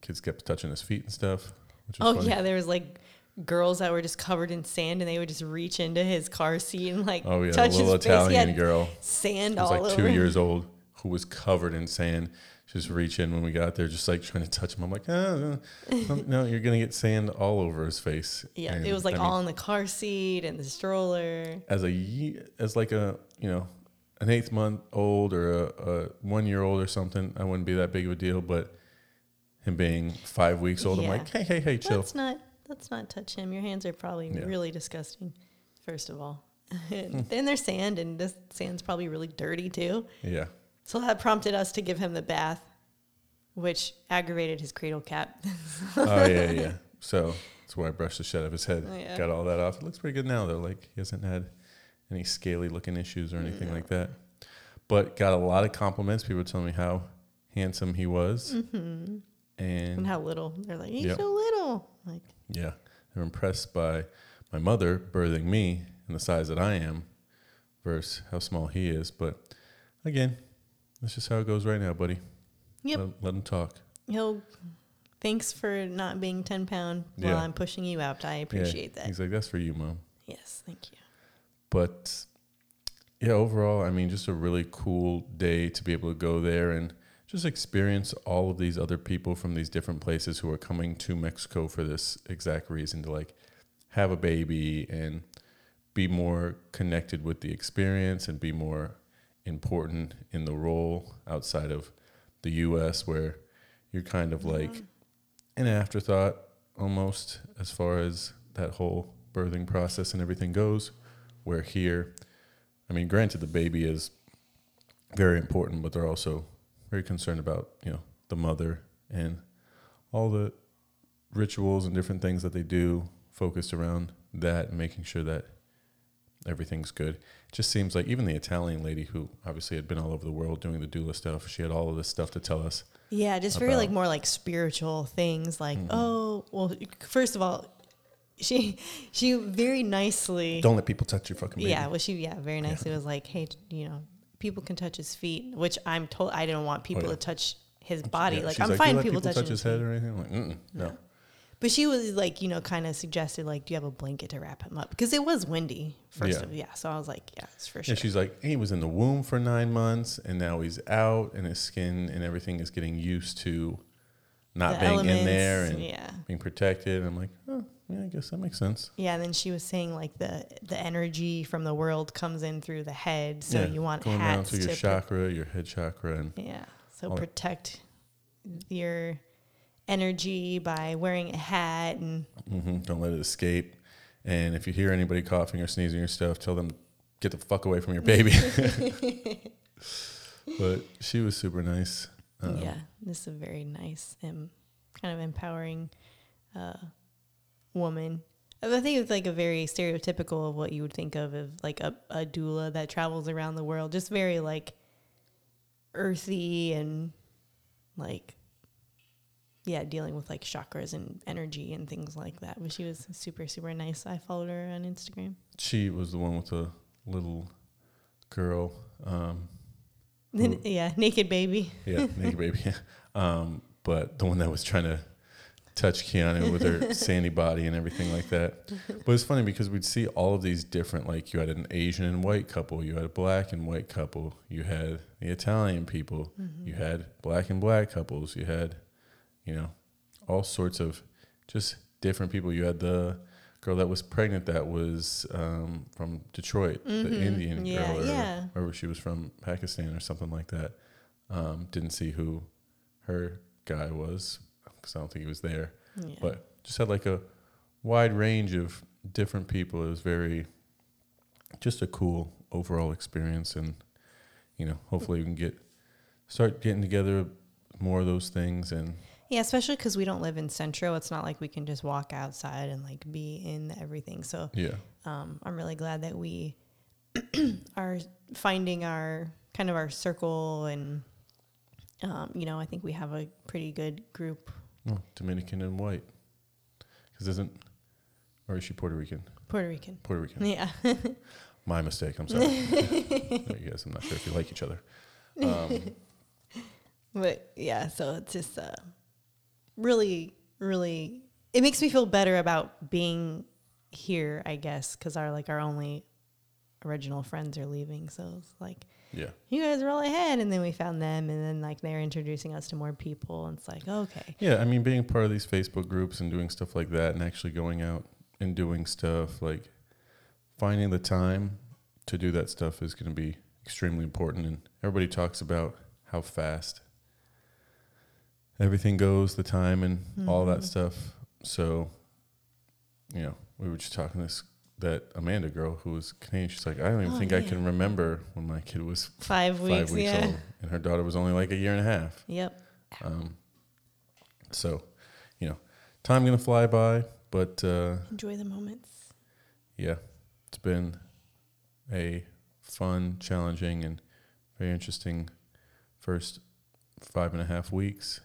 kids kept touching his feet and stuff. Oh funny. yeah, there was like girls that were just covered in sand, and they would just reach into his car seat and like Oh yeah, touch a little his face. He Italian girl. sand all like over. two years old who was covered in sand. Just reach in when we got there, just like trying to touch him. I'm like, ah, no, no, you're gonna get sand all over his face. Yeah, And, it was like I mean, all in the car seat and the stroller. as a ye- as like a you know an eighth month old or a, a one year old or something. I wouldn't be that big of a deal, but him being five weeks old, I'm like, hey, hey, hey, chill. Let's not let's not touch him. Your hands are probably Yeah. really disgusting. First of all, and then there's sand, and this sand's probably really dirty too. yeah. So that prompted us to give him the bath, which aggravated his cradle cap. oh yeah, yeah. So that's why I brushed the shit out of his head. Oh, yeah. Got all that off. It looks pretty good now though. Like he hasn't had any scaly looking issues or anything like that. But got a lot of compliments. People telling me how handsome he was, Mm-hmm. and and how little they're like, he's Yep. so little. Like, yeah, they're impressed by my mother birthing me and the size that I am, versus how small he is. But again, that's just how it goes right now, buddy. yep, Let, let him talk. he'll. Thanks for not being ten pound while Yeah. I'm pushing you out. I Yeah. appreciate that. He's like, that's for you, mom. Yes, thank you. But yeah, overall, I mean, just a really cool day to be able to go there and just experience all of these other people from these different places who are coming to Mexico for this exact reason to like have a baby and be more connected with the experience and be more important in the role outside of the US where you're kind of like an afterthought almost as far as that whole birthing process and everything goes where here I mean granted the baby is very important but they're also very concerned about you know the mother and all the rituals and different things that they do focused around that and making sure that everything's good. It just seems like even the Italian lady who obviously had been all over the world doing the doula stuff, she had all of this stuff to tell us. Yeah, just very like more like spiritual things. Like, Mm-hmm. oh, well, first of all, she she very nicely. Don't let people touch your fucking baby. yeah, well, she yeah very nicely was like, hey, you know, people can touch his feet, which I'm told I didn't want people Oh, yeah. to touch his body. Yeah, like, I'm "You fine let people, touch his his head or anything. I'm like, no. But she was like, you know, kind of suggested like, do you have a blanket to wrap him up? Because it was windy first Yeah. of yeah. So I was like, yeah, it's for Yeah, sure. she's like, he was in the womb for nine months, and now he's out, and his skin and everything is getting used to not The being in there and yeah. being protected. And I'm like, oh, yeah, I guess that makes sense. Yeah, and then she was saying like the the energy from the world comes in through the head, so yeah, you want going down hats to your chakra, your head chakra, and Yeah. So protect your energy by wearing a hat and hmm Don't let it escape. And if you hear anybody coughing or sneezing or stuff, tell them get the fuck away from your baby. but she was super nice. Um, yeah, this is a very nice and kind of empowering uh, woman. I think it's like a very stereotypical of what you would think of of like a, a doula that travels around the world. Just very like earthy and like yeah, dealing with like chakras and energy and things like that. But she was super super nice. I followed her on Instagram. She was the one with the little girl. Um, Then yeah, naked baby. yeah, naked baby. Um, but the one that was trying to touch Keanu with her sandy body and everything like that. But it's funny because we'd see all of these different, like you had an Asian and white couple, you had a black and white couple, you had the Italian people, you had black and black couples, you had, you know, all sorts of just different people. You had the girl that was pregnant that was um, from Detroit, the Indian Yeah, girl, or yeah. wherever she was from, Pakistan or something like that. Um, didn't see who her guy was because I don't think he was there, Yeah. but just had like a wide range of different people. It was very just a cool overall experience, and you know, hopefully we can get start getting together more of those things and Yeah, especially because we don't live in Centro. It's not like we can just walk outside and like be in everything. So yeah, um, I'm really glad that we are finding our kind of our circle, and um, you know, I think we have a pretty good group. Oh, Dominican and white, because isn't or is she Puerto Rican? Puerto Rican. Puerto Rican. Yeah. My mistake. I'm sorry. You guys, I'm not sure if you like each other. Um, But yeah, so it's just uh, really, really, it makes me feel better about being here, I guess, because our like our only original friends are leaving. So it's like yeah, you guys roll ahead, and then we found them, and then like they're introducing us to more people, and it's like okay, yeah. I mean, being part of these Facebook groups and doing stuff like that, and actually going out and doing stuff like finding the time to do that stuff is going to be extremely important. And everybody talks about how fast everything goes, the time, and all that mm-hmm. stuff. So, you know, we were just talking this that Amanda girl who was Canadian. She's like, I don't even Oh, think I can remember when my kid was five weeks, weeks yeah, old, and her daughter was only like a year and a half. yep, Um, so, you know, time gonna fly by, but uh, enjoy the moments. yeah, it's been a fun, challenging, and very interesting first five and a half weeks,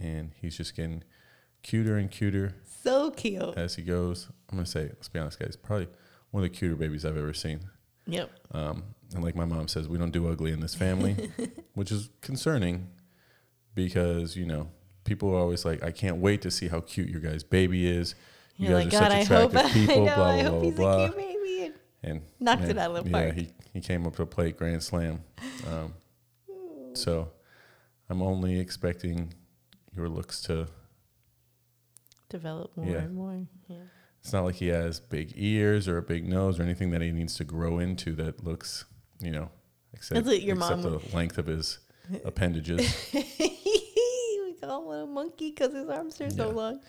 and he's just getting cuter and cuter So cute. as he goes. I'm gonna say, let's be honest, guys, probably one of the cuter babies I've ever seen. Yep. Um, and like my mom says, we don't do ugly in this family, which is concerning because, you know, people are always like, I can't wait to see how cute your guys' baby is. You You're guys like, are God, such I hope, attractive I people, know, blah, blah, hope blah, he's blah. a cute baby. And And Knocked it out of the Yeah, park. he, he came up to a plate grand slam. Um, so I'm only expecting your looks to, Develop more Yeah. and more. Yeah. It's not like he has big ears or a big nose or anything that he needs to grow into that looks, you know, except, what your except mom- the length of his appendages. we call him a monkey because his arms are so Yeah. long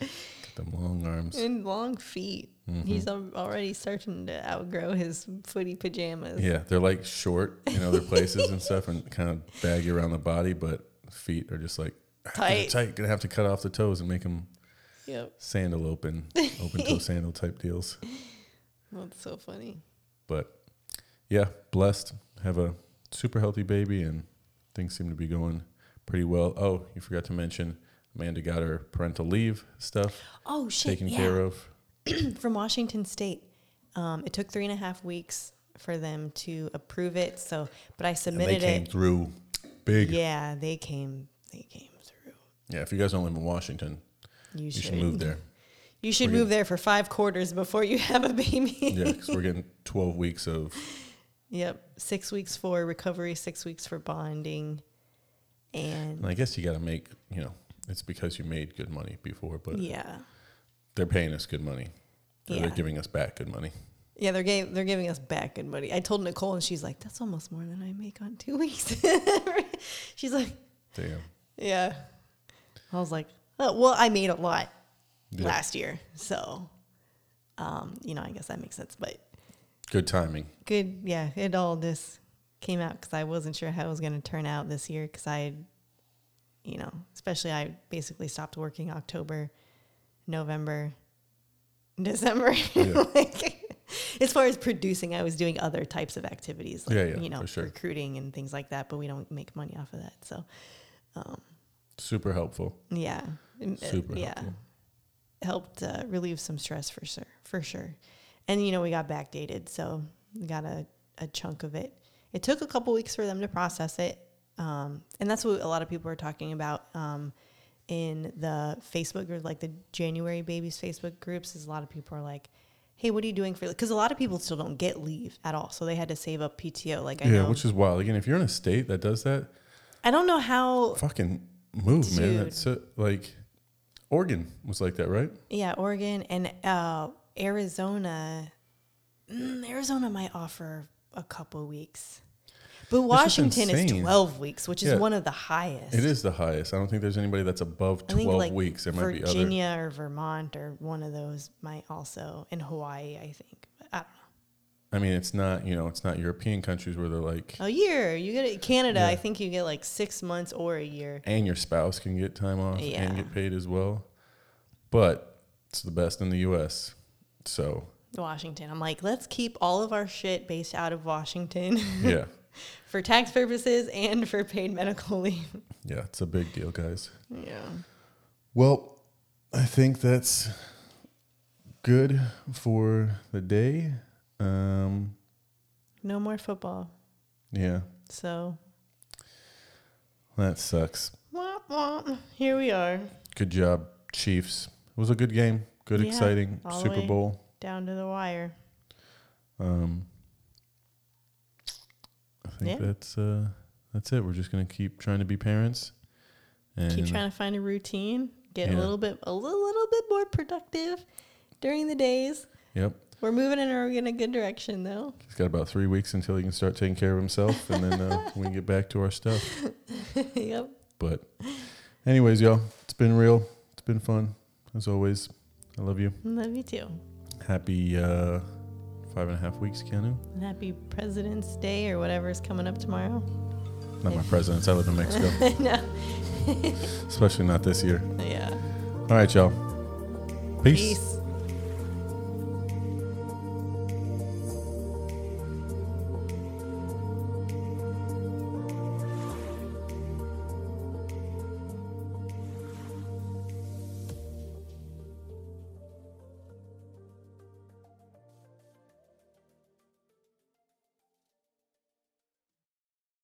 them long arms. and long feet. Mm-hmm. He's already starting to outgrow his footy pajamas. Yeah, they're like short in other places and stuff, and kind of baggy around the body, but feet are just like Tight. Tight. Gonna have to cut off the toes and make them Yep. sandal open, open toe sandal type deals. That's so funny. But yeah, blessed. Have a super healthy baby, and things seem to be going pretty well. Oh, you forgot to mention Amanda got her parental leave stuff Oh shit! taken yeah. care of. from Washington State. Um, it took three and a half weeks for them to approve it. So, but I And they submitted came it. through big. Yeah, they came. They came through. Yeah, if you guys don't live in Washington, You, you should, should move there. You should We're move there for five quarters before you have a baby. Yeah, because we're getting 12 weeks of Yep, six weeks for recovery, six weeks for bonding, And and I guess you got to make, you know, it's because you made good money before, but yeah, they're paying us good money. Yeah. They're giving us back good money. yeah, they're gave, they're giving us back good money. I told Nicole, and she's like, "That's almost more than I make on two weeks." she's like, Damn. "Yeah," I was like, oh, "Well, I made a lot Yeah. last year, so um, you know, I guess that makes sense." But Good timing. good, yeah, it all just came out because I wasn't sure how it was going to turn out this year because I, you know, especially I basically stopped working October, November, December. Yeah. like, as far as producing, I was doing other types of activities, like Yeah, yeah, you know, sure. recruiting and things like that. But we don't make money off of that, so Super helpful. yeah, Um, uh, Super yeah, helpful. helped uh, relieve some stress for sure, for sure. And you know, we got backdated, so we got a, a chunk of it. It took a couple weeks for them to process it, um, and that's what a lot of people are talking about um, in the Facebook or like the January babies Facebook groups. Is a lot of people are like, "Hey, what are you doing for?" Because a lot of people still don't get leave at all, so they had to save up PTO. Like I yeah, know, which is wild. Again, if you're in a state that does that, I don't know how. fucking move, man. That's uh, like Oregon was like that, right? Yeah, Oregon and uh, Arizona. Mm, Arizona might offer a couple weeks, but Washington is twelve weeks, which is Yeah. one of the highest. It is the highest. I don't think there's anybody that's above I think 12 like weeks. There might be other. Virginia or Vermont or one of those might also in Hawaii. I think. But I don't know. I mean, it's not you know, it's not European countries where they're like, A year. You get it. Canada, Yeah. I think you get like six months or a year. and your spouse can get time off Yeah. and get paid as well. But it's the best in the U.S. So Washington. I'm like, let's keep all of our shit based out of Washington yeah, for tax purposes and for paid medical leave. yeah, it's a big deal, guys. Yeah. Well, I think that's good for the day. Um, No more football. yeah, So, that sucks. wah, wah. here we are, Good job, Chiefs. It was a good game. Good, Yeah, exciting Super. Bowl. down to the wire. Um, I think Yeah. that's uh, that's it. We're just gonna keep trying to be parents. And Keep trying to find a routine. Get Yeah. a little bit, a little, little bit more productive during the days. Yep. We're moving in a, in a good direction, though. He's got about three weeks until he can start taking care of himself, and then uh, we can get back to our stuff. yep. But, anyways, y'all, it's been real. It's been fun as always. I love you. Love you too. Happy uh, five and a half weeks, Keanu. And happy President's Day or whatever's coming up tomorrow. Not my presidents. I live in Mexico, no. especially not this year. Yeah. All right, y'all. Peace. Peace.